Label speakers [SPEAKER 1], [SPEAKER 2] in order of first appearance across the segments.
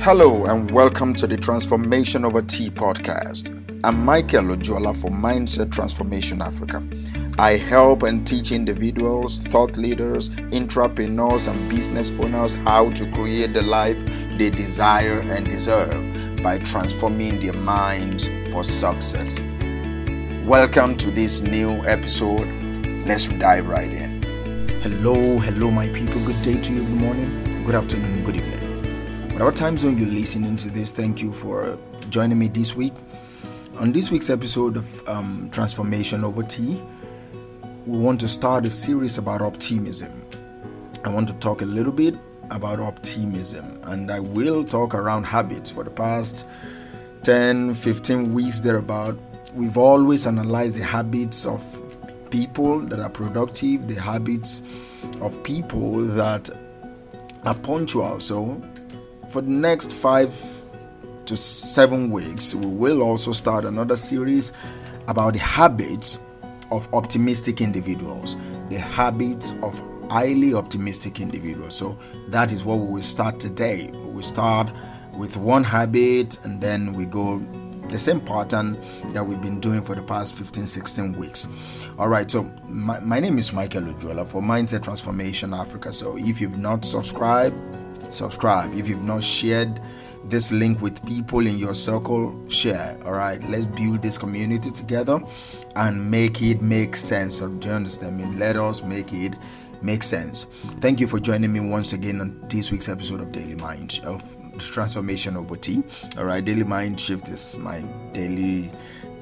[SPEAKER 1] Hello and welcome to the Transformation Over Tea podcast. I'm Michael Ojuola for Mindset Transformation Africa. I help and teach individuals, thought leaders, entrepreneurs, and business owners how to create the life they desire and deserve by transforming their minds for success. Welcome to this new episode. Let's dive right in.
[SPEAKER 2] Hello, hello, my people. Good day to you. Good morning, good afternoon, good evening. Whatever time zone you're listening to this, thank you for joining me this week. On this week's episode of um, Transformation Over Tea, we want to start a series about optimism. I want to talk a little bit about optimism, and I will talk around habits for the past 10 15 weeks thereabout. We've always analyzed the habits of people that are productive, the habits of people that are punctual. So, for the next five to seven weeks, we will also start another series about the habits of optimistic individuals, the habits of highly optimistic individuals. So that is what we will start today. We start with one habit and then we go the same pattern that we've been doing for the past 15 16 weeks all right so my, my name is michael Ojuola for mindset transformation africa so if you've not subscribed subscribe. If you've not shared this link with people in your circle, share. All right, let's build this community together and make it make sense. do you understand me? Let us make it make sense. Thank you for joining me once again on this week's episode of Daily Mind of Transformation of Tea. All right, Daily Mind Shift is my daily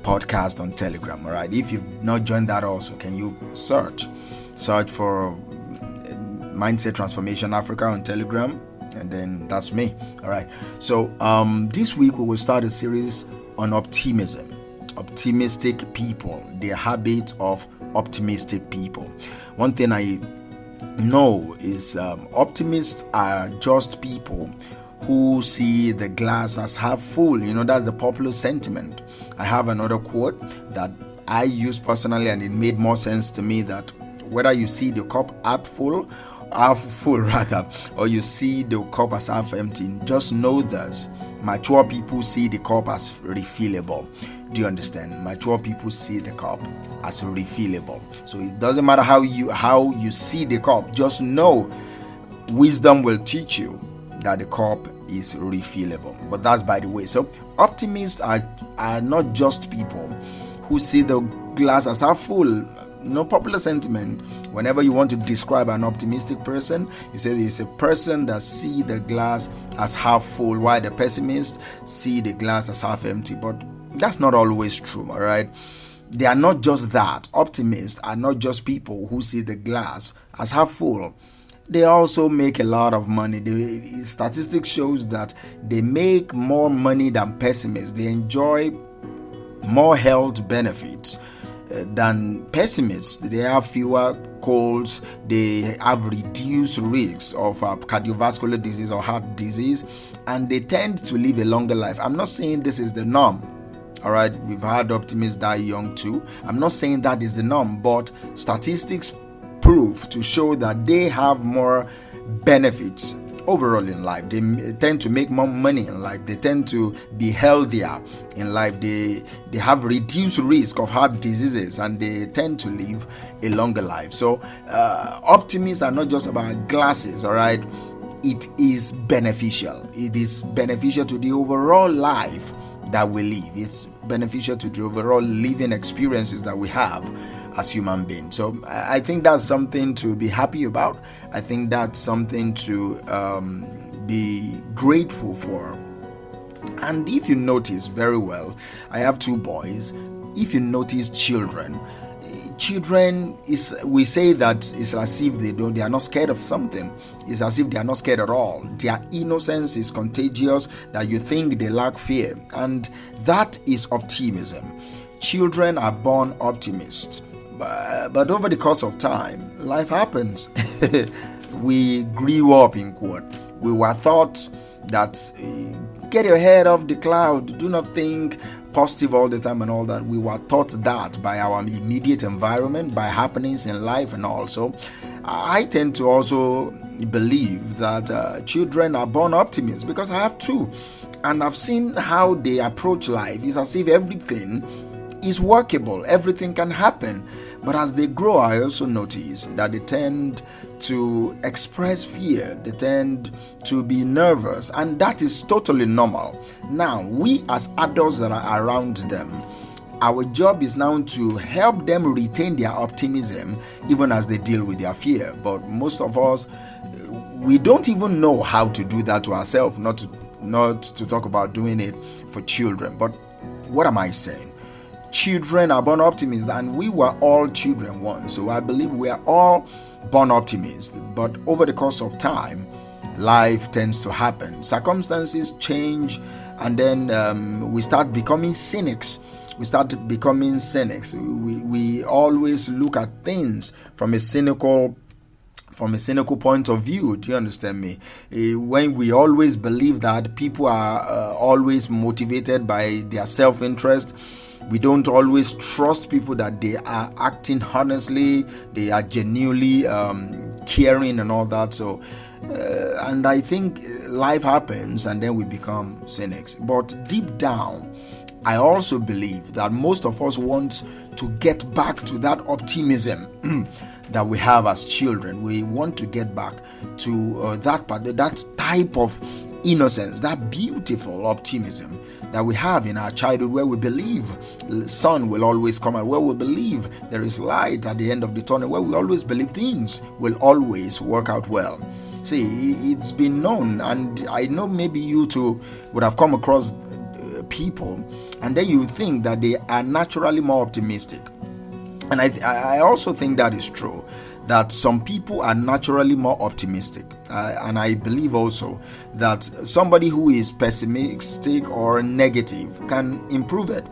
[SPEAKER 2] podcast on Telegram. All right, if you've not joined that, also can you search search for Mindset Transformation Africa on Telegram and then that's me. All right. So um, this week we will start a series on optimism, optimistic people, the habit of optimistic people. One thing I know is um, optimists are just people who see the glass as half full. You know, that's the popular sentiment. I have another quote that I use personally, and it made more sense to me that whether you see the cup half full half full rather or you see the cup as half empty just know this. Mature people see the cup as refillable. Do you understand? Mature people see the cup as refillable. So it doesn't matter how you how you see the cup just know wisdom will teach you that the cup is refillable. But that's by the way. So optimists are are not just people who see the glass as half full no popular sentiment. Whenever you want to describe an optimistic person you say it's a person that see the glass as half full while the pessimist see the glass as half empty. But that's not always true all right? They are not just that. Optimists are not just people who see the glass as half full. They also make a lot of money. The statistics shows that they make more money than pessimists. They enjoy more health benefits than pessimists. They have fewer colds, they have reduced risks of uh, cardiovascular disease or heart disease, and they tend to live a longer life. I'm not saying this is the norm. All right, we've had optimists die young too. I'm not saying that is the norm, but statistics prove to show that they have more benefits overall in life. They tend to make more money in life. They tend to be healthier in life. They they have reduced risk of heart diseases and they tend to live a longer life. So uh, optimists are not just about glasses. All right, it is beneficial. It is beneficial to the overall life that we live. It's beneficial to the overall living experiences that we have as human beings. So I think that's something to be happy about. I think that's something to um, be grateful for. And if you notice very well, I have two boys. If you notice children, children is we say that it's as if they don't they are not scared of something. It's as if they are not scared at all. Their innocence is contagious that you think they lack fear. And that is optimism. Children are born optimists but, over the course of time, life happens. we grew up in quote. We were taught that uh, get your head off the cloud, do not think positive all the time and all that. We were taught that by our immediate environment, by happenings in life, and also I tend to also believe that uh, children are born optimists because I have two, and I've seen how they approach life. It's as if everything is workable, everything can happen. But as they grow, I also notice that they tend to express fear, they tend to be nervous, and that is totally normal. Now, we as adults that are around them, our job is now to help them retain their optimism even as they deal with their fear. But most of us, we don't even know how to do that to ourselves, not to not to talk about doing it for children. But what am I saying? Children are born optimists, and we were all children once. So I believe we are all born optimists. But over the course of time, life tends to happen. Circumstances change, and then um, we start becoming cynics. We start becoming cynics. We, we always look at things from a cynical from a cynical point of view. Do you understand me? Uh, when we always believe that people are uh, always motivated by their self interest, we don't always trust people that they are acting honestly, they are genuinely um, caring, and all that. So, uh, and I think life happens and then we become cynics. But deep down, I also believe that most of us want to get back to that optimism. that we have as children. We want to get back to uh, that part, that type of innocence, that beautiful optimism that we have in our childhood, where we believe sun will always come out, where we believe there is light at the end of the tunnel, where we always believe things will always work out well. See, it's been known, and I know maybe you too would have come across uh, people, and then you think that they are naturally more optimistic and I, I also think that is true that some people are naturally more optimistic. Uh, and I believe also that somebody who is pessimistic or negative can improve it.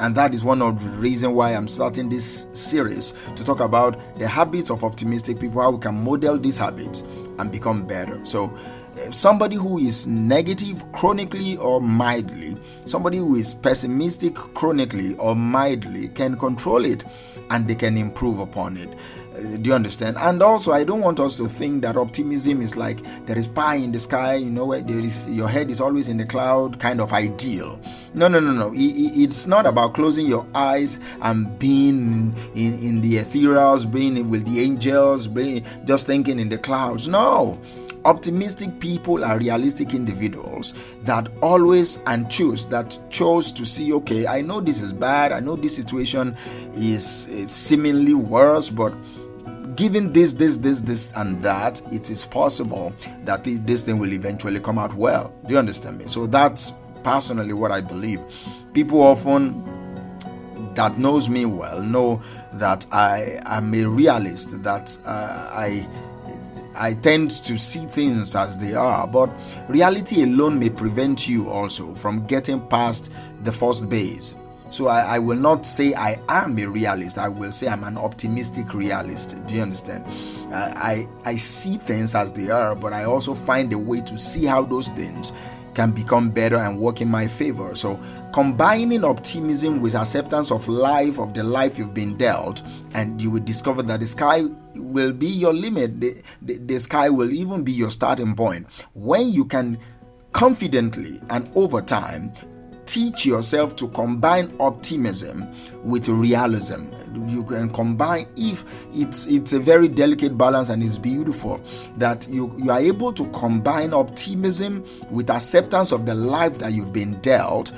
[SPEAKER 2] And that is one of the reasons why I'm starting this series to talk about the habits of optimistic people, how we can model these habits and become better. So, somebody who is negative chronically or mildly, somebody who is pessimistic chronically or mildly can control it and they can improve upon it. Do you understand? And also, I don't want us to think that optimism is like there is pie in the sky, you know, where there is your head is always in the cloud kind of ideal. No, no, no, no. It's not about closing your eyes and being in, in the ethereals, being with the angels, being just thinking in the clouds. No Optimistic people are realistic individuals that always and choose that chose to see okay, I know this is bad, I know this situation is, seemingly worse, but given this, this, this, this, and that, it is possible that this thing will eventually come out well. Do you understand me? So that's personally what I believe. People often that knows me well know that I am a realist, that uh, I I tend to see things as they are, but reality alone may prevent you also from getting past the first base. So I, I, will not say I am a realist. I will say I'm an optimistic realist. Do you understand? Uh, I I see things as they are, but I also find a way to see how those things can become better and work in my favor. So, combining optimism with acceptance of life, of the life you've been dealt, and you will discover that the sky will be your limit, the, the, the sky will even be your starting point. When you can confidently and over time teach yourself to combine optimism with realism you can combine if it's it's a very delicate balance and it's beautiful that you you are able to combine optimism with acceptance of the life that you've been dealt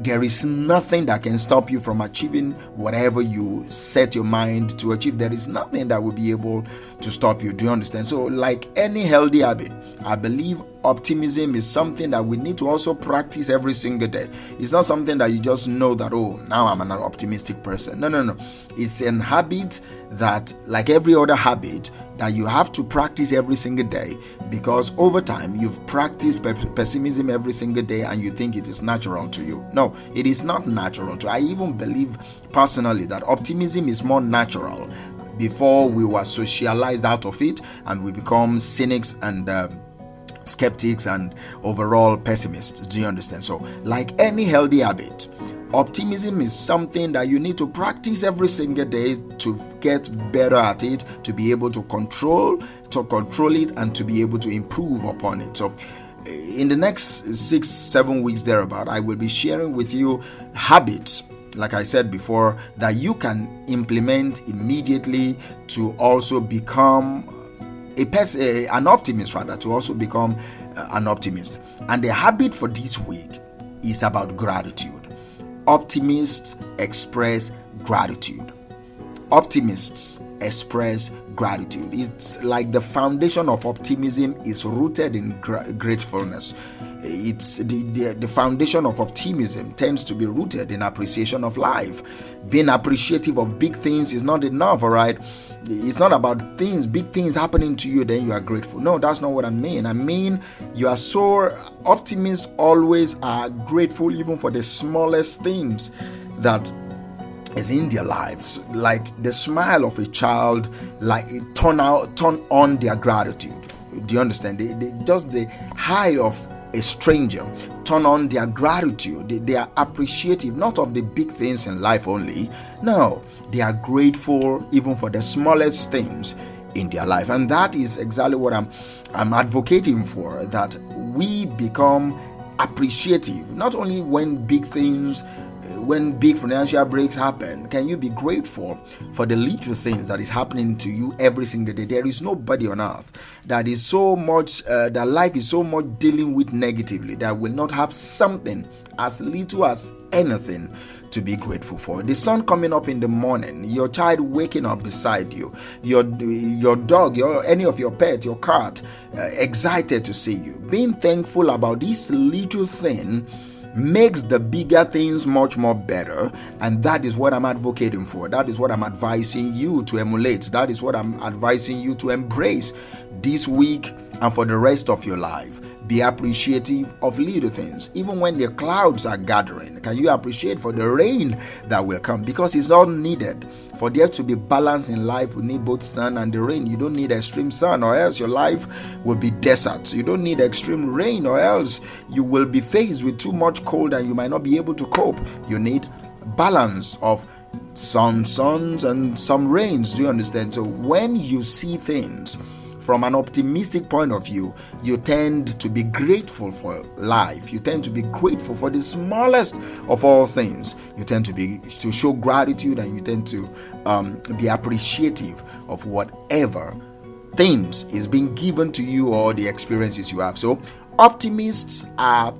[SPEAKER 2] there is nothing that can stop you from achieving whatever you set your mind to achieve. There is nothing that will be able to stop you. Do you understand? So, like any healthy habit, I believe optimism is something that we need to also practice every single day. It's not something that you just know that, oh, now I'm an optimistic person. No, no, no. It's an habit that, like every other habit, that you have to practice every single day because over time you've practiced pessimism every single day and you think it is natural to you. No, it is not natural to. I even believe personally that optimism is more natural before we were socialized out of it and we become cynics and uh, skeptics and overall pessimists. Do you understand? So, like any healthy habit, Optimism is something that you need to practice every single day to get better at it, to be able to control, to control it, and to be able to improve upon it. So, in the next six, seven weeks thereabout, I will be sharing with you habits like I said before, that you can implement immediately to also become a person, an optimist, rather, to also become uh, an optimist. And the habit for this week is about gratitude. Optimists express gratitude. Optimists express gratitude. It's like the foundation of optimism is rooted in gra- gratefulness. It's the, the, the foundation of optimism tends to be rooted in appreciation of life. Being appreciative of big things is not enough, all right? It's not about things, big things happening to you, then you are grateful. No, that's not what I mean. I mean, you are so optimists always are grateful even for the smallest things that is in their lives. Like the smile of a child like turn out turn on their gratitude. Do you understand? They, they, just the high of a stranger turn on their gratitude. They, they are appreciative not of the big things in life only. No they are grateful even for the smallest things in their life. And that is exactly what i'm i'm advocating for that we become appreciative not only when big things when big financial breaks happen, can you be grateful for the little things that is happening to you every single day? There is nobody on earth that is so much, uh, that life is so much dealing with negatively that will not have something as little as anything to be grateful for. The sun coming up in the morning, your child waking up beside you, your your dog, your any of your pet, your cat, uh, excited to see you. Being thankful about this little thing makes the bigger things much more better. And that is what i'm advocating for. That is what i'm advising you to emulate. That is what i'm advising you to embrace this week and for the rest of your life. Be appreciative of little things, even when the clouds are gathering. Can you appreciate for the rain that will come? Because it's all needed. For there to be balance in life, we need both sun and the rain. You don't need extreme sun, or else your life will be desert. You don't need extreme rain, or else you will be faced with too much cold and you might not be able to cope. You need balance of some suns and some rains. Do you understand? So when you see things, from an optimistic point of view, you tend to be grateful for life. You tend to be grateful for the smallest of all things. You tend to be to show gratitude and you tend to um, be appreciative of whatever things is being given to you or the experiences you have. So optimists are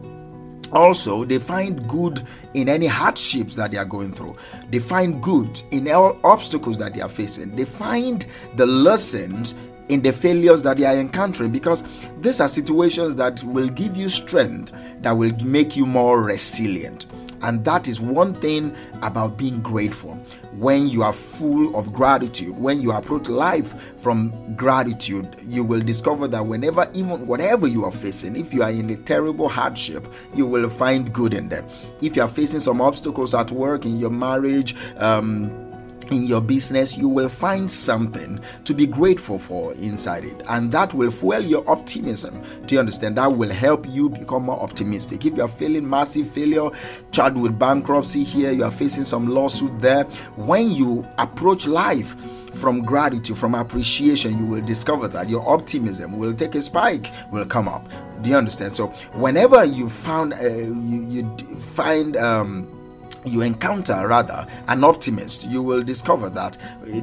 [SPEAKER 2] also they find good in any hardships that they are going through they find good in all obstacles that they are facing they find the lessons in the failures that they are encountering because these are situations that will give you strength, that will make you more resilient. And that is one thing about being grateful. When you are full of gratitude, when you approach life from gratitude, you will discover that whenever, even whatever you are facing, if you are in a terrible hardship, you will find good in that. If you are facing some obstacles at work, in your marriage, um, in your business, you will find something to be grateful for inside it, and that will fuel your optimism. Do you understand? That will help you become more optimistic. If you are feeling massive failure, charged with bankruptcy here, you are facing some lawsuit there. When you approach life from gratitude, from appreciation, you will discover that your optimism will take a spike, will come up. Do you understand? So, whenever you found uh, you, you find um, you encounter rather an optimist, you will discover that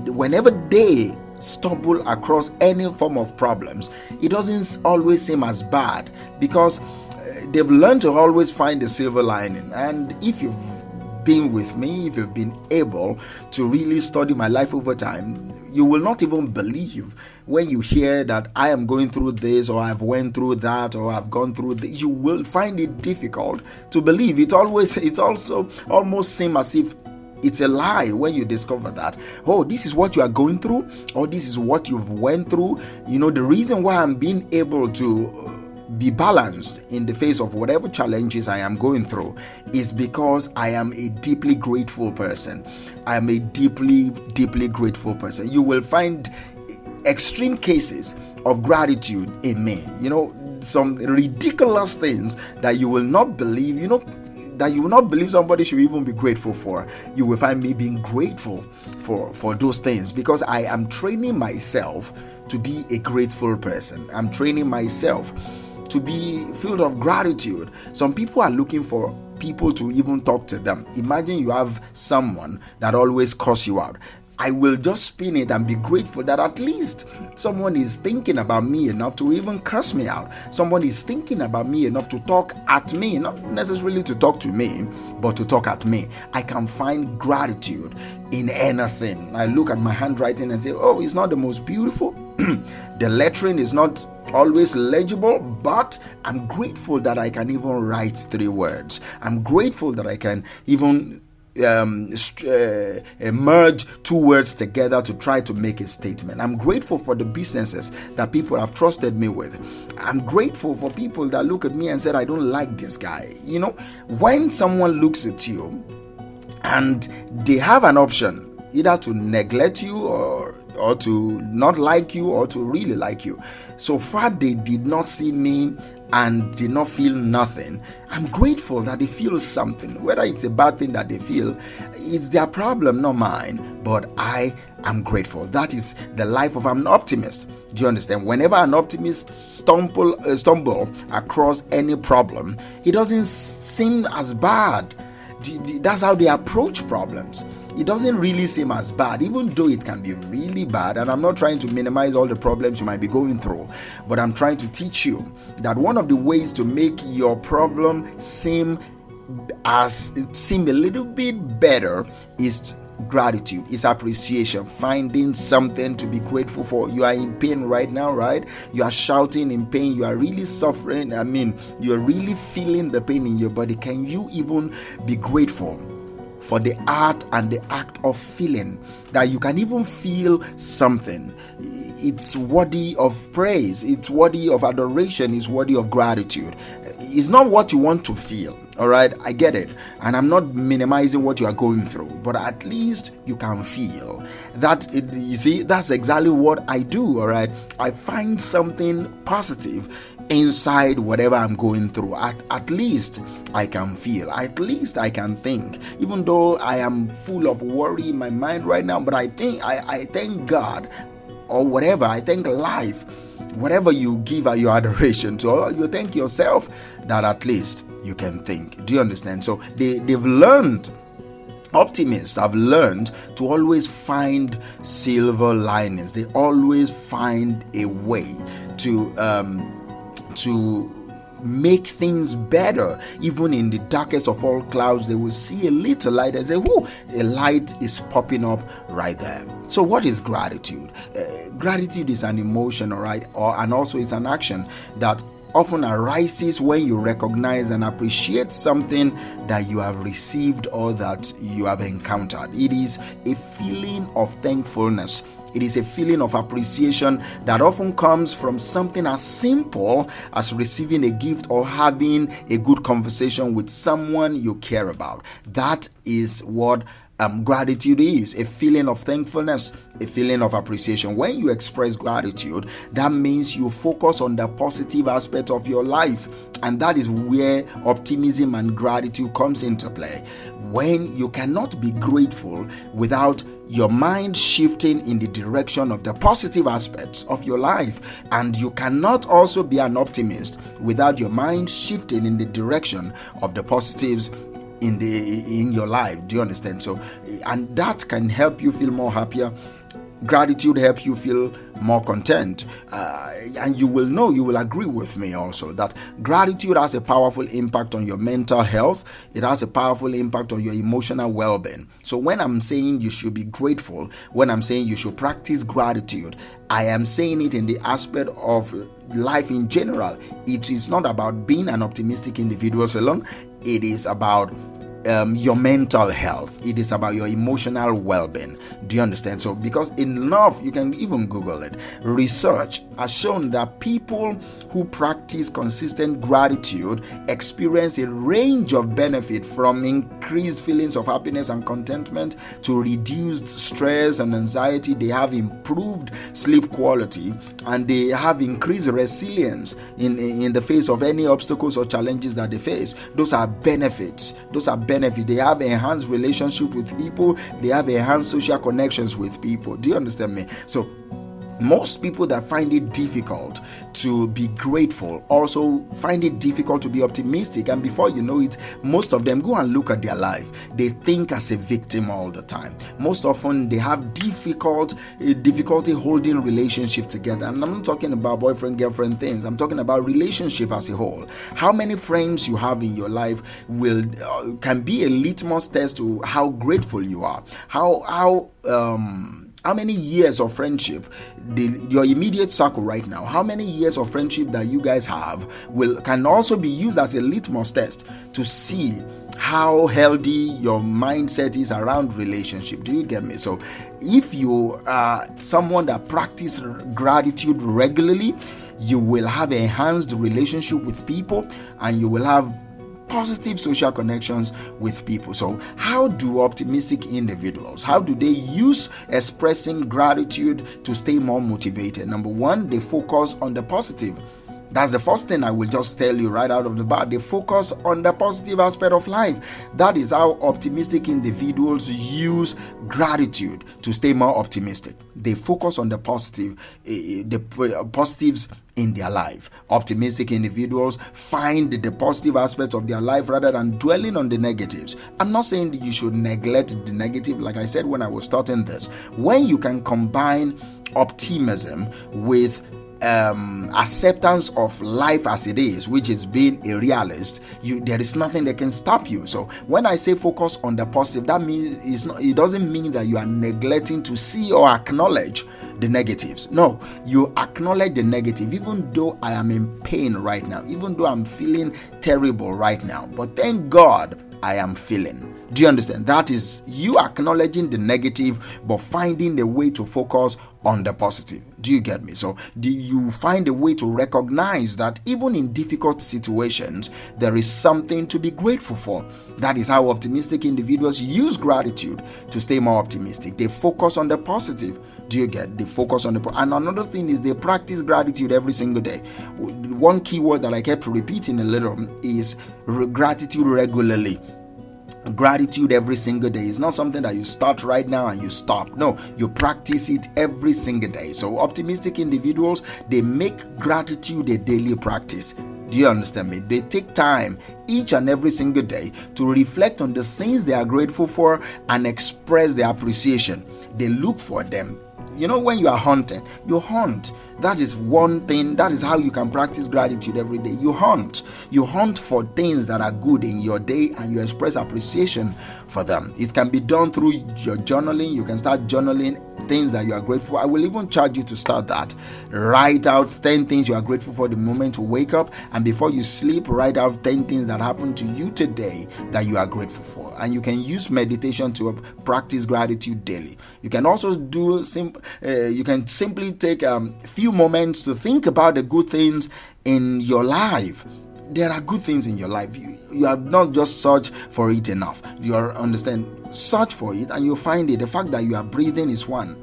[SPEAKER 2] whenever they stumble across any form of problems, it doesn't always seem as bad because uh, they've learned to always find the silver lining. And if you've been with me, if you've been able to really study my life over time, you will not even believe when you hear that I am going through this or I've went through that or I've gone through this. You will find it difficult to believe. It always it also almost seems as if it's a lie when you discover that oh this is what you are going through or this is what you've went through you know the reason why i'm being able to uh, be balanced in the face of whatever challenges I am going through is because I am a deeply grateful person. I am a deeply, deeply grateful person. You will find extreme cases of gratitude in me. You know, some ridiculous things that you will not believe. You know, that you will not believe somebody should even be grateful for. You will find me being grateful for for those things because I am training myself to be a grateful person. I'm training myself to be filled of gratitude. Some people are looking for people to even talk to them. Imagine you have someone that always calls you out. I will just spin it and be grateful that at least someone is thinking about me enough to even curse me out. Someone is thinking about me enough to talk at me, not necessarily to talk to me, but to talk at me. I can find gratitude in anything. I look at my handwriting and say, oh, it's not the most beautiful. the lettering is not always legible, but I'm grateful that I can even write three words. I'm grateful that I can even um, uh, merge two words together to try to make a statement. I'm grateful for the businesses that people have trusted me with. I'm grateful for people that look at me and said, I don't like this guy. You know, when someone looks at you and they have an option either to neglect you or or to not like you or to really like you. So far, they did not see me and did not feel nothing, I'm grateful that they feel something. Whether it's a bad thing that they feel, it's their problem, not mine. But I am grateful. That is the life of an optimist. Do you understand? Whenever an optimist stumble uh, stumble across any problem, it doesn't seem as bad. That's how they approach problems it doesn't really seem as bad, even though it can be really bad. And I'm not trying to minimize all the problems you might be going through, but I'm trying to teach you that one of the ways to make your problem seem as seem a little bit better is gratitude is appreciation finding something to be grateful for. You are in pain right now right? You are shouting in pain. You are really suffering. I mean you are really feeling the pain in your body. Can you even be grateful for the art and the act of feeling that you can even feel something. It's worthy of praise. It's worthy of adoration. It's worthy of gratitude. It's not what you want to feel all right? I get it. And i'm not minimizing what you are going through but at least you can feel that it, you see that's exactly what i do all right? I find something positive inside whatever I'm going through. At, at least I can feel, at least I can think. Even though I am full of worry in my mind right now, but I think I, I thank God or whatever, I thank life, whatever you give your adoration to, or you thank yourself that at least you can think. Do you understand? So they, they've learned optimists have learned to always find silver linings they always find a way to um, to make things better. Even in the darkest of all clouds, they will see a little light and say, Whoo, a light is popping up right there. So, what is gratitude? Uh, gratitude is an emotion, all right, or and also it's an action that often arises when you recognize and appreciate something that you have received or that you have encountered. It is a feeling of thankfulness. It is a feeling of appreciation that often comes from something as simple as receiving a gift or having a good conversation with someone you care about. That is what um, gratitude is a feeling of thankfulness, a feeling of appreciation. When you express gratitude, that means you focus on the positive aspect of your life, and that is where optimism and gratitude comes into play. When you cannot be grateful without your mind shifting in the direction of the positive aspects of your life, and you cannot also be an optimist without your mind shifting in the direction of the positives in the in your life. Do you understand? So and that can help you feel more happier. Gratitude help you feel more content. Uh, and you will know you will agree with me also that gratitude has a powerful impact on your mental health. It has a powerful impact on your emotional well-being. So when i'm saying you should be grateful when i'm saying you should practice gratitude i am saying it in the aspect of life in general. It is not about being an optimistic individual alone it is about um, your mental health. It is about your emotional well-being. Do you understand? So, because in love, you can even Google it. Research has shown that people who practice consistent gratitude experience a range of benefit from increased feelings of happiness and contentment to reduced stress and anxiety. They have improved sleep quality and they have increased resilience in, in the face of any obstacles or challenges that they face. Those are benefits. Those are benefits. They have enhanced relationship with people. They have enhanced social connections with people. Do you understand me? So most people that find it difficult to be grateful also find it difficult to be optimistic. And before you know it most of them go and look at their life. They think as a victim all the time. Most often they have difficult uh, difficulty holding relationship together. And i'm not talking about boyfriend girlfriend things. I'm talking about relationship as a whole. How many friends you have in your life will uh, can be a litmus test to how grateful you are. How how um how many years of friendship the, your immediate circle right now how many years of friendship that you guys have will can also be used as a litmus test to see how healthy your mindset is around relationship. Do you get me? So if you are someone that practice gratitude regularly you will have enhanced relationship with people and you will have positive social connections with people. So, how do optimistic individuals how do they use expressing gratitude to stay more motivated? Number 1, they focus on the positive. That's the first thing I will just tell you right out of the bat. They focus on the positive aspect of life. That is how optimistic individuals use gratitude to stay more optimistic. They focus on the positive, uh, the uh, positives in their life. Optimistic individuals find the positive aspects of their life rather than dwelling on the negatives. I'm not saying that you should neglect the negative, like I said when I was starting this. When you can combine optimism with um, acceptance of life as it is, which is being a realist, you there is nothing that can stop you. So when I say focus on the positive, that means it's not. It doesn't mean that you are neglecting to see or acknowledge the negatives. No, you acknowledge the negative, even though I am in pain right now, even though I'm feeling terrible right now. But thank God I am feeling. Do you understand? That is you acknowledging the negative, but finding the way to focus on the positive. Do you get me? So, do you find a way to recognize that even in difficult situations, there is something to be grateful for? That is how optimistic individuals use gratitude to stay more optimistic. They focus on the positive. Do you get? They focus on the and another thing is they practice gratitude every single day. One key word that I kept repeating a little is gratitude regularly gratitude every single day it's not something that you start right now and you stop no you practice it every single day so optimistic individuals they make gratitude a daily practice do you understand me? They take time each and every single day to reflect on the things they are grateful for and express their appreciation. They look for them. You know, when you are hunting, you hunt that is one thing, that is how you can practice gratitude every day. You hunt. You hunt for things that are good in your day and you express appreciation for them. It can be done through your journaling. You can start journaling things that you are grateful. I will even charge you to start that. Write out 10 things you are grateful for the moment you wake up and before you sleep, write out 10 things that happened to you today that you are grateful for. And you can use meditation to practice gratitude daily. You can also do sim- uh, you can simply take um, few few moments to think about the good things in your life there are good things in your life you, you have not just searched for it enough you are understand search for it and you'll find it the fact that you are breathing is one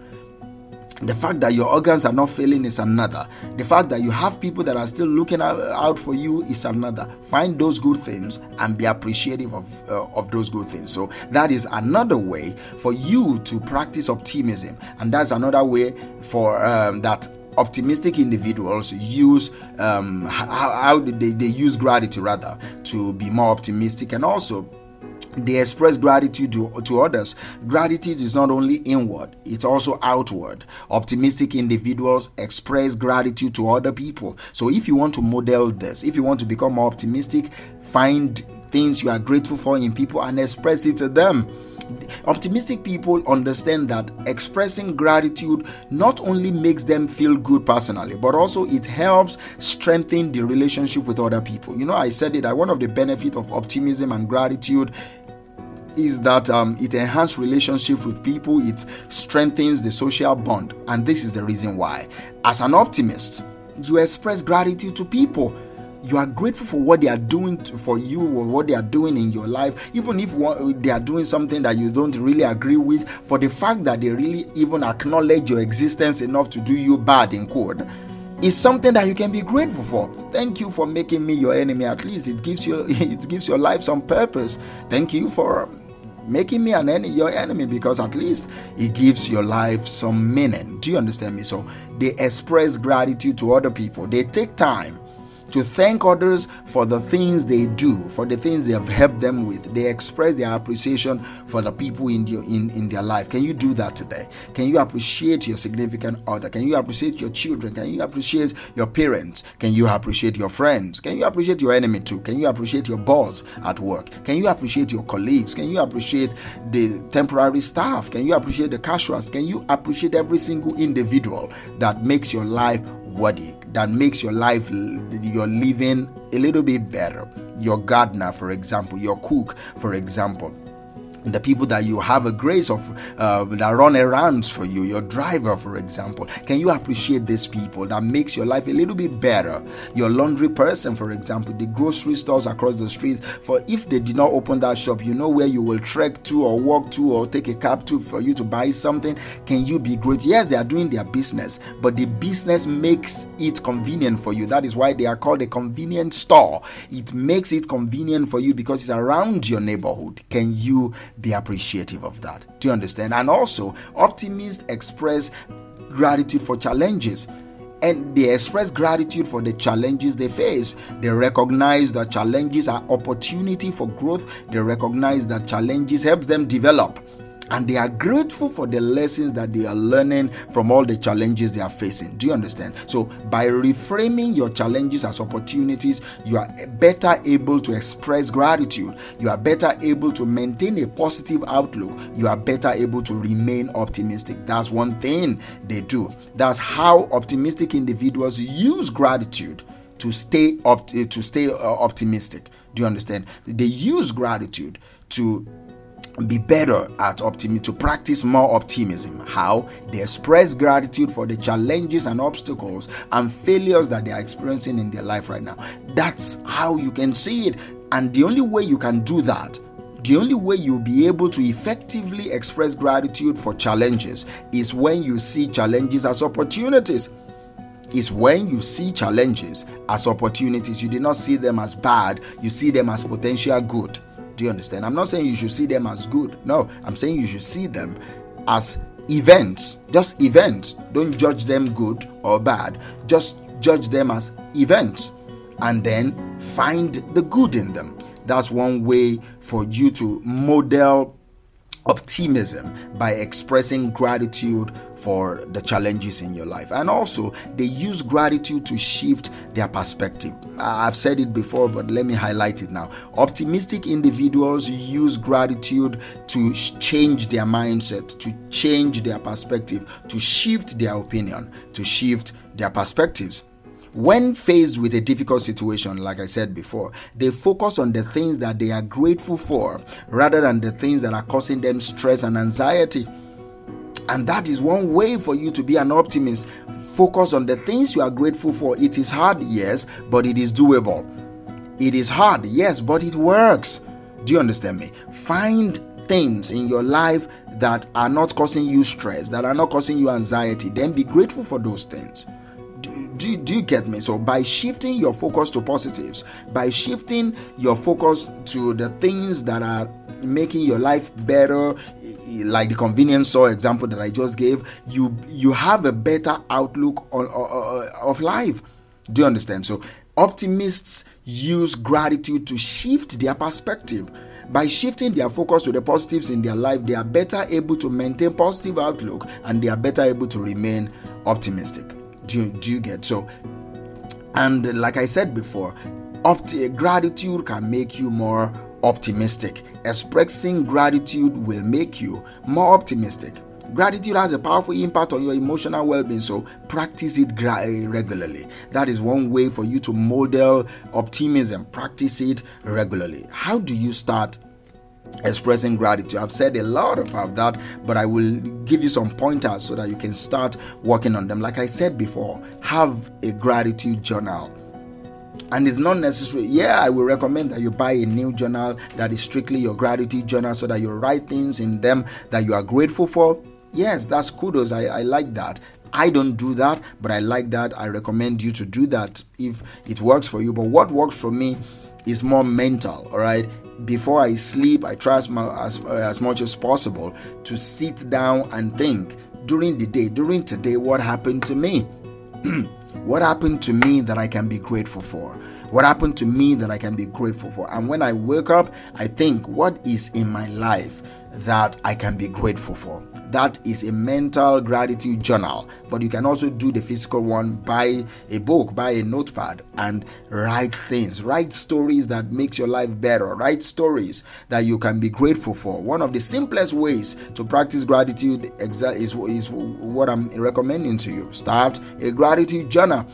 [SPEAKER 2] the fact that your organs are not failing is another. The fact that you have people that are still looking out for you is another. Find those good things and be appreciative of, uh, of those good things. So, that is another way for you to practice optimism. And that's another way for um, that optimistic individuals use um, how, how they, they use gratitude rather to be more optimistic and also they express gratitude to, to others. Gratitude is not only inward, it's also outward. Optimistic individuals express gratitude to other people. So, if you want to model this, if you want to become more optimistic, find things you are grateful for in people and express it to them. Optimistic people understand that expressing gratitude not only makes them feel good personally, but also it helps strengthen the relationship with other people. You know, I said it that one of the benefits of optimism and gratitude is that um, it enhances relationships with people, it strengthens the social bond, and this is the reason why. As an optimist, you express gratitude to people. You are grateful for what they are doing for you or what they are doing in your life, even if uh, they are doing something that you don't really agree with, for the fact that they really even acknowledge your existence enough to do you bad in court is something that you can be grateful for. Thank you for making me your enemy. At least it gives you it gives your life some purpose. Thank you for making me an enemy, your enemy because at least it gives your life some meaning. Do you understand me? So they express gratitude to other people. They take time to thank others for the things they do, for the things they have helped them with. They express their appreciation for the people in, your, in, in their life. Can you do that today? Can you appreciate your significant other? Can you appreciate your children? Can you appreciate your parents? Can you appreciate your friends? Can you appreciate your enemy too? Can you appreciate your boss at work? Can you appreciate your colleagues? Can you appreciate the temporary staff? Can you appreciate the casuals? Can you appreciate every single individual that makes your life worthy? That makes your life, your living a little bit better. Your gardener, for example, your cook, for example the people that you have a grace of uh, that run errands for you your driver for example. Can you appreciate these people that makes your life a little bit better? Your laundry person for example the grocery stores across the street for if they did not open that shop you know where you will trek to or walk to or take a cab to for you to buy something. Can you be great? Yes they are doing their business but the business makes it convenient for you. That is why they are called a convenient store. It makes it convenient for you because it's around your neighborhood. Can you be appreciative of that. Do you understand? And also, optimists express gratitude for challenges and they express gratitude for the challenges they face. They recognize that challenges are opportunity for growth. They recognize that challenges help them develop and they are grateful for the lessons that they are learning from all the challenges they are facing. Do you understand? So, by reframing your challenges as opportunities, you are better able to express gratitude. You are better able to maintain a positive outlook. You are better able to remain optimistic. That's one thing they do. That's how optimistic individuals use gratitude to stay up to stay uh, optimistic. Do you understand? They use gratitude to be better at optimism to practice more optimism. How? They express gratitude for the challenges and obstacles and failures that they are experiencing in their life right now. That's how you can see it. And the only way you can do that the only way you'll be able to effectively express gratitude for challenges is when you see challenges as opportunities. Is when you see challenges as opportunities. You do not see them as bad. You see them as potential good do you understand? I'm not saying you should see them as good. No, I'm saying you should see them as events, just events. Don't judge them good or bad. Just judge them as events and then find the good in them. That's one way for you to model optimism by expressing gratitude for the challenges in your life. And also, they use gratitude to shift their perspective. I've said it before, but let me highlight it now. Optimistic individuals use gratitude to change their mindset, to change their perspective, to shift their opinion, to shift their perspectives. When faced with a difficult situation, like I said before, they focus on the things that they are grateful for rather than the things that are causing them stress and anxiety. And that is one way for you to be an optimist. Focus on the things you are grateful for. It is hard, yes, but it is doable. It is hard, yes, but it works. Do you understand me? Find things in your life that are not causing you stress, that are not causing you anxiety. Then be grateful for those things do, do you get me? So, by shifting your focus to positives, by shifting your focus to the things that are making your life better like the convenience store example that i just gave you you have a better outlook on, uh, of life. Do you understand? So optimists use gratitude to shift their perspective. By shifting their focus to the positives in their life they are better able to maintain positive outlook and they are better able to remain optimistic. Do you, do you get? So? And like I said before, opti- gratitude can make you more optimistic. Expressing gratitude will make you more optimistic. Gratitude has a powerful impact on your emotional well being, so practice it gra- eh, regularly. That is one way for you to model optimism. Practice it regularly. How do you start expressing gratitude. I've said a lot about that, but I will give you some pointers so that you can start working on them. Like I said before, have a gratitude journal. And it's not necessary. Yeah, I will recommend that you buy a new journal that is strictly your gratitude journal so that you write things in them that you are grateful for. Yes, that's kudos. I, I like that. I don't do that, but I like that. I recommend you to do that if it works for you. But what works for me is more mental, all right? before I sleep, I try as, as, uh, as much as possible to sit down and think during the day, during today, what happened to me? what happened to me that I can be grateful for? What happened to me that I can be grateful for? And when I wake up, I think, what is in my life that I can be grateful for? that is a mental gratitude journal. But you can also do the physical one buy a book buy a notepad and write things. Write stories that makes your life better. Write stories that you can be grateful for. One of the simplest ways to practice gratitude is, is what i'm recommending to you. Start a gratitude journal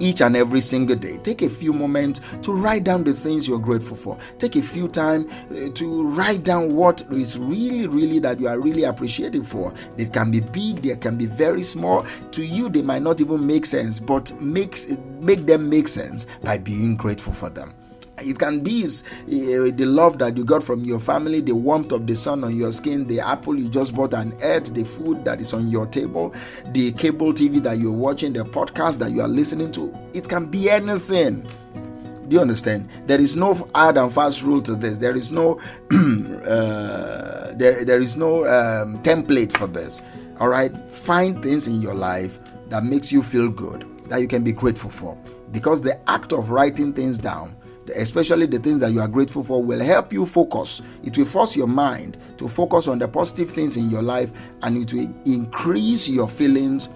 [SPEAKER 2] each and every single day. Take a few moments to write down the things you're grateful for. Take a few time uh, to write down what is really, really that you are really appreciative for. They can be big, they can be very small. To you, they might not even make sense, but makes make them make sense by being grateful for them. It can be uh, the love that you got from your family, the warmth of the sun on your skin, the apple you just bought and ate, the food that is on your table, the cable TV that you're watching, the podcast that you are listening to. It can be anything. Do you understand? There is no hard and fast rule to this. There is no uh, there, there is no um, template for this. All right, find things in your life that makes you feel good that you can be grateful for because the act of writing things down especially the things that you are grateful for, will help you focus. It will force your mind to focus on the positive things in your life and it will increase your feelings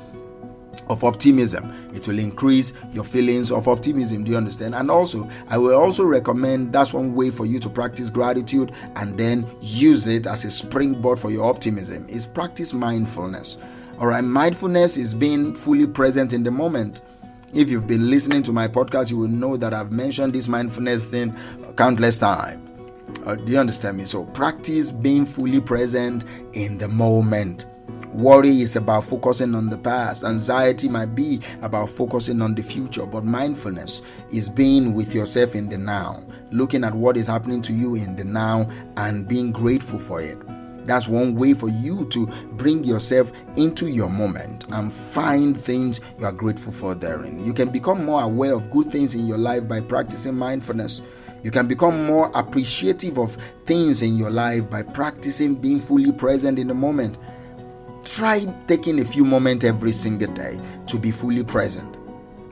[SPEAKER 2] of optimism. It will increase your feelings of optimism. Do you understand? And also, I will also recommend that's one way for you to practice gratitude and then use it as a springboard for your optimism is practice mindfulness. All right, mindfulness is being fully present in the moment. If you've been listening to my podcast, you will know that I've mentioned this mindfulness thing countless times. Uh, do you understand me? So, practice being fully present in the moment. Worry is about focusing on the past. Anxiety might be about focusing on the future. But mindfulness is being with yourself in the now, looking at what is happening to you in the now and being grateful for it. That's one way for you to bring yourself into your moment and find things you are grateful for therein. You can become more aware of good things in your life by practicing mindfulness. You can become more appreciative of things in your life by practicing being fully present in the moment. Try taking a few moments every single day to be fully present.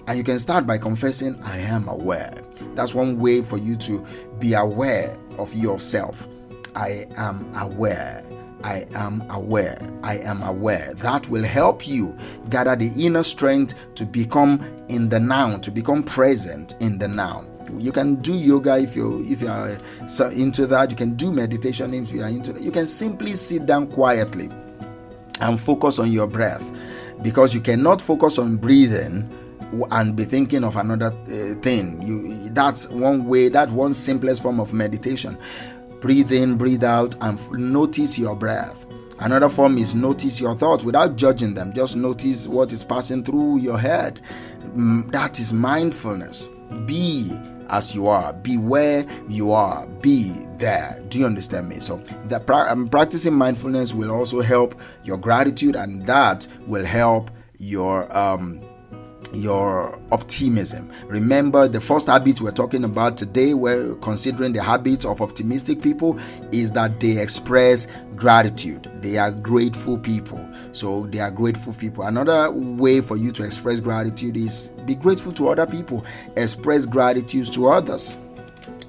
[SPEAKER 2] And you can start by confessing, I am aware. That's one way for you to be aware of yourself. I am aware. I am aware. I am aware. That will help you gather the inner strength to become in the now, to become present in the now. You can do yoga if you if you are into that. You can do meditation if you are into that. You can simply sit down quietly and focus on your breath because you cannot focus on breathing and be thinking of another uh, thing you that's one way that's one simplest form of meditation Breathe in, breathe out, and notice your breath. Another form is notice your thoughts without judging them. Just notice what is passing through your head. Mm, that is mindfulness. Be as you are. Be where you are. Be there. Do you understand me? So, the pra- um, practicing mindfulness will also help your gratitude, and that will help your um, your optimism. Remember, the first habit we're talking about today, we're considering the habits of optimistic people, is that they express gratitude. They are grateful people. So, they are grateful people. Another way for you to express gratitude is be grateful to other people, express gratitude to others.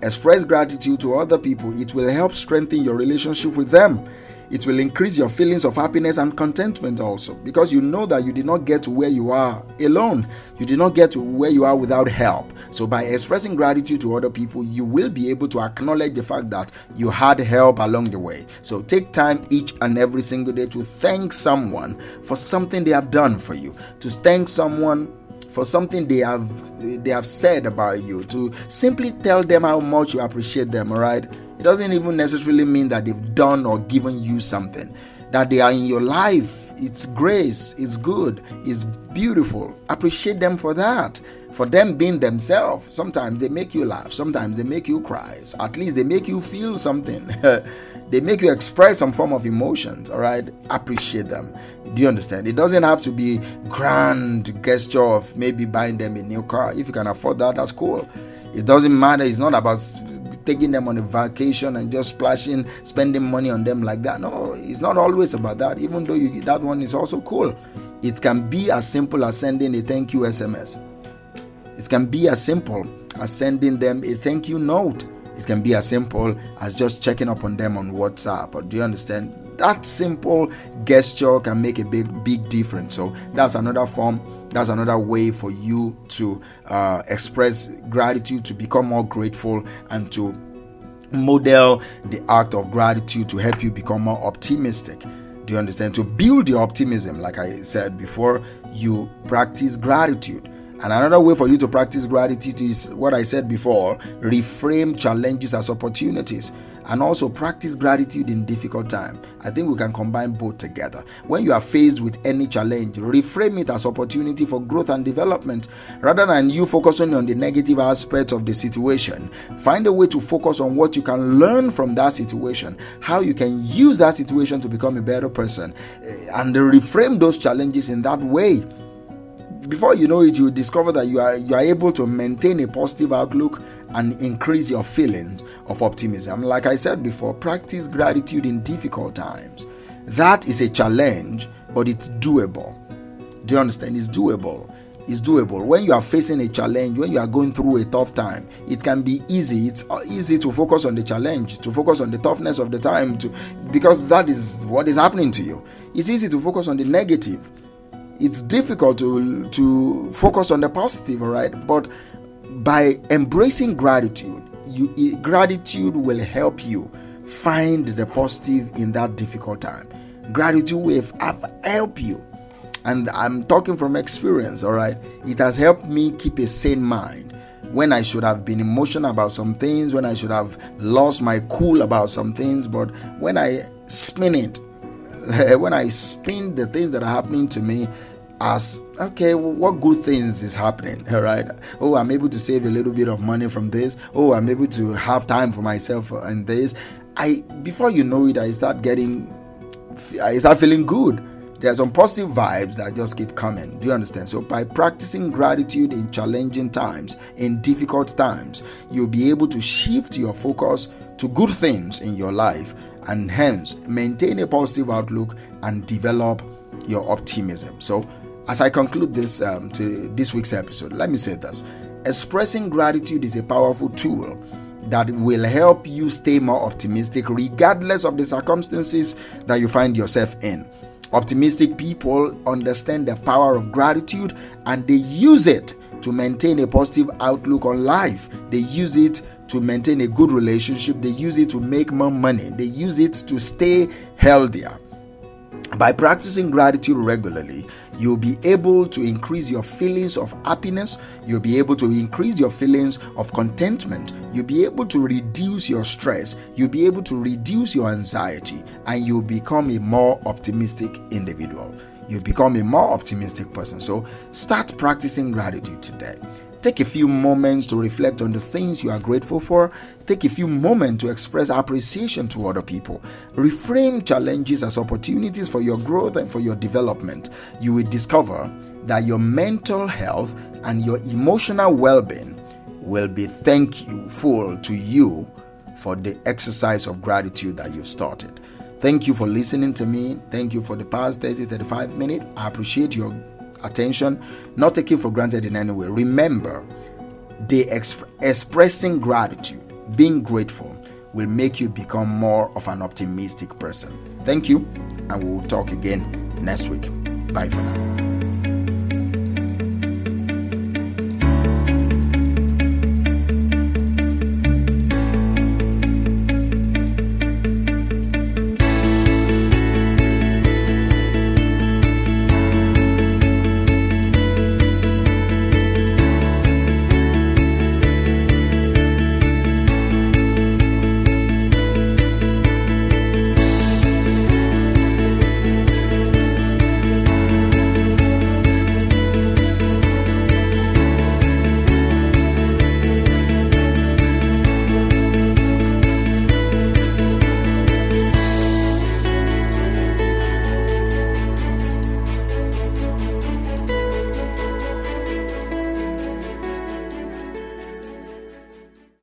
[SPEAKER 2] Express gratitude to other people, it will help strengthen your relationship with them it will increase your feelings of happiness and contentment also because you know that you did not get to where you are alone. You did not get to where you are without help. So, by expressing gratitude to other people, you will be able to acknowledge the fact that you had help along the way. So, take time each and every single day to thank someone for something they have done for you, to thank someone for something they have they have said about you to simply tell them how much you appreciate them all right It doesn't even necessarily mean that they've done or given you something. That they are in your life, it's grace, it's good, it's beautiful. Appreciate them for that for them being themselves. Sometimes they make you laugh, sometimes they make you cry. At least they make you feel something. they make you express some form of emotions, all right? Appreciate them. Do you understand? It doesn't have to be grand gesture of maybe buying them a new car. If you can afford that, that's cool. It doesn't matter. It's not about taking them on a vacation and just splashing, spending money on them like that. No, it's not always about that. Even though you, that one is also cool. It can be as simple as sending a thank you SMS it can be as simple as sending them a thank you note. It can be as simple as just checking up on them on WhatsApp. Or do you understand? That simple gesture can make a big, big difference. So that's another form. That's another way for you to uh, express gratitude, to become more grateful, and to model the act of gratitude to help you become more optimistic. Do you understand? To build your optimism, like I said before, you practice gratitude. And another way for you to practice gratitude is what I said before reframe challenges as opportunities and also practice gratitude in difficult time. I think we can combine both together. When you are faced with any challenge, reframe it as opportunity for growth and development rather than you focusing on the negative aspects of the situation. Find a way to focus on what you can learn from that situation, how you can use that situation to become a better person eh, and reframe those challenges in that way before you know it you discover that you are you are able to maintain a positive outlook and increase your feeling of optimism. Like i said before practice gratitude in difficult times. That is a challenge but it's doable. Do you understand? It's doable. It's doable. When you are facing a challenge when you are going through a tough time it can be easy. It's uh, easy to focus on the challenge to focus on the toughness of the time to because that is what is happening to you. It's easy to focus on the negative it's difficult to to focus on the positive all right? But by embracing gratitude you gratitude will help you find the positive in that difficult time. Gratitude will help you. And i'm talking from experience all right? It has helped me keep a sane mind. When I should have been emotional about some things, when I should have lost my cool about some things, but when I spin it when I spin the things that are happening to me as okay well, what good things is happening all right? Oh i'm able to save a little bit of money from this. Oh i'm able to have time for myself and this. I before you know it i start getting i start feeling good. There are some positive vibes that just keep coming. Do you understand? So by practicing gratitude in challenging times in difficult times you'll be able to shift your focus to good things in your life and hence maintain a positive outlook and develop your optimism. So, as I conclude this um, to this week's episode, let me say this: expressing gratitude is a powerful tool that will help you stay more optimistic regardless of the circumstances that you find yourself in. Optimistic people understand the power of gratitude and they use it to maintain a positive outlook on life. They use it to maintain a good relationship, they use it to make more money, they use it to stay healthier. By practicing gratitude regularly, you'll be able to increase your feelings of happiness, you'll be able to increase your feelings of contentment, you'll be able to reduce your stress, you'll be able to reduce your anxiety, and you'll become a more optimistic individual. You'll become a more optimistic person. So start practicing gratitude today. Take a few moments to reflect on the things you are grateful for. Take a few moments to express appreciation to other people. Reframe challenges as opportunities for your growth and for your development. You will discover that your mental health and your emotional well being will be thankful to you for the exercise of gratitude that you've started. Thank you for listening to me. Thank you for the past 30 35 minutes. I appreciate your attention, not taking for granted in any way. Remember, the exp- expressing gratitude, being grateful, will make you become more of an optimistic person. Thank you, and we will talk again next week. Bye for now.